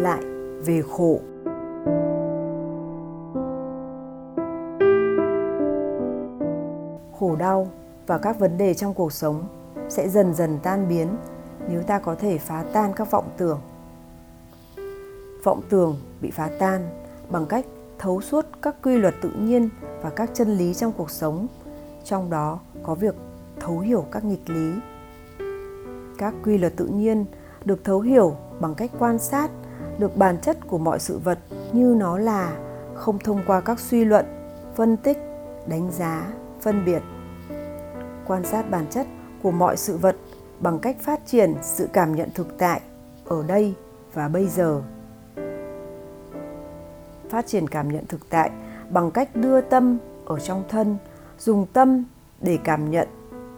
lại về khổ. Khổ đau và các vấn đề trong cuộc sống sẽ dần dần tan biến nếu ta có thể phá tan các vọng tưởng. Vọng tưởng bị phá tan bằng cách thấu suốt các quy luật tự nhiên và các chân lý trong cuộc sống, trong đó có việc thấu hiểu các nghịch lý. Các quy luật tự nhiên được thấu hiểu bằng cách quan sát được bản chất của mọi sự vật như nó là, không thông qua các suy luận, phân tích, đánh giá, phân biệt. Quan sát bản chất của mọi sự vật bằng cách phát triển sự cảm nhận thực tại ở đây và bây giờ. Phát triển cảm nhận thực tại bằng cách đưa tâm ở trong thân, dùng tâm để cảm nhận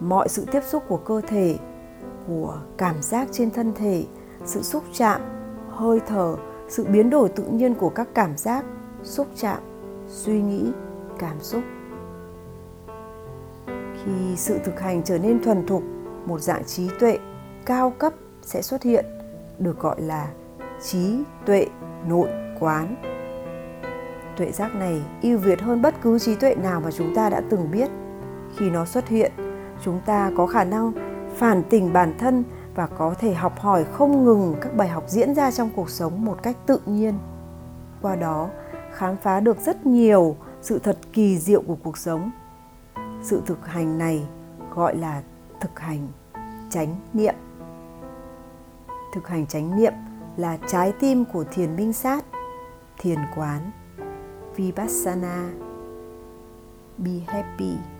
mọi sự tiếp xúc của cơ thể, của cảm giác trên thân thể, sự xúc chạm hơi thở, sự biến đổi tự nhiên của các cảm giác, xúc chạm, suy nghĩ, cảm xúc. Khi sự thực hành trở nên thuần thục, một dạng trí tuệ cao cấp sẽ xuất hiện, được gọi là trí tuệ nội quán. Tuệ giác này ưu việt hơn bất cứ trí tuệ nào mà chúng ta đã từng biết. Khi nó xuất hiện, chúng ta có khả năng phản tỉnh bản thân và có thể học hỏi không ngừng các bài học diễn ra trong cuộc sống một cách tự nhiên. Qua đó, khám phá được rất nhiều sự thật kỳ diệu của cuộc sống. Sự thực hành này gọi là thực hành chánh niệm. Thực hành chánh niệm là trái tim của thiền minh sát, thiền quán, vipassana. Be happy.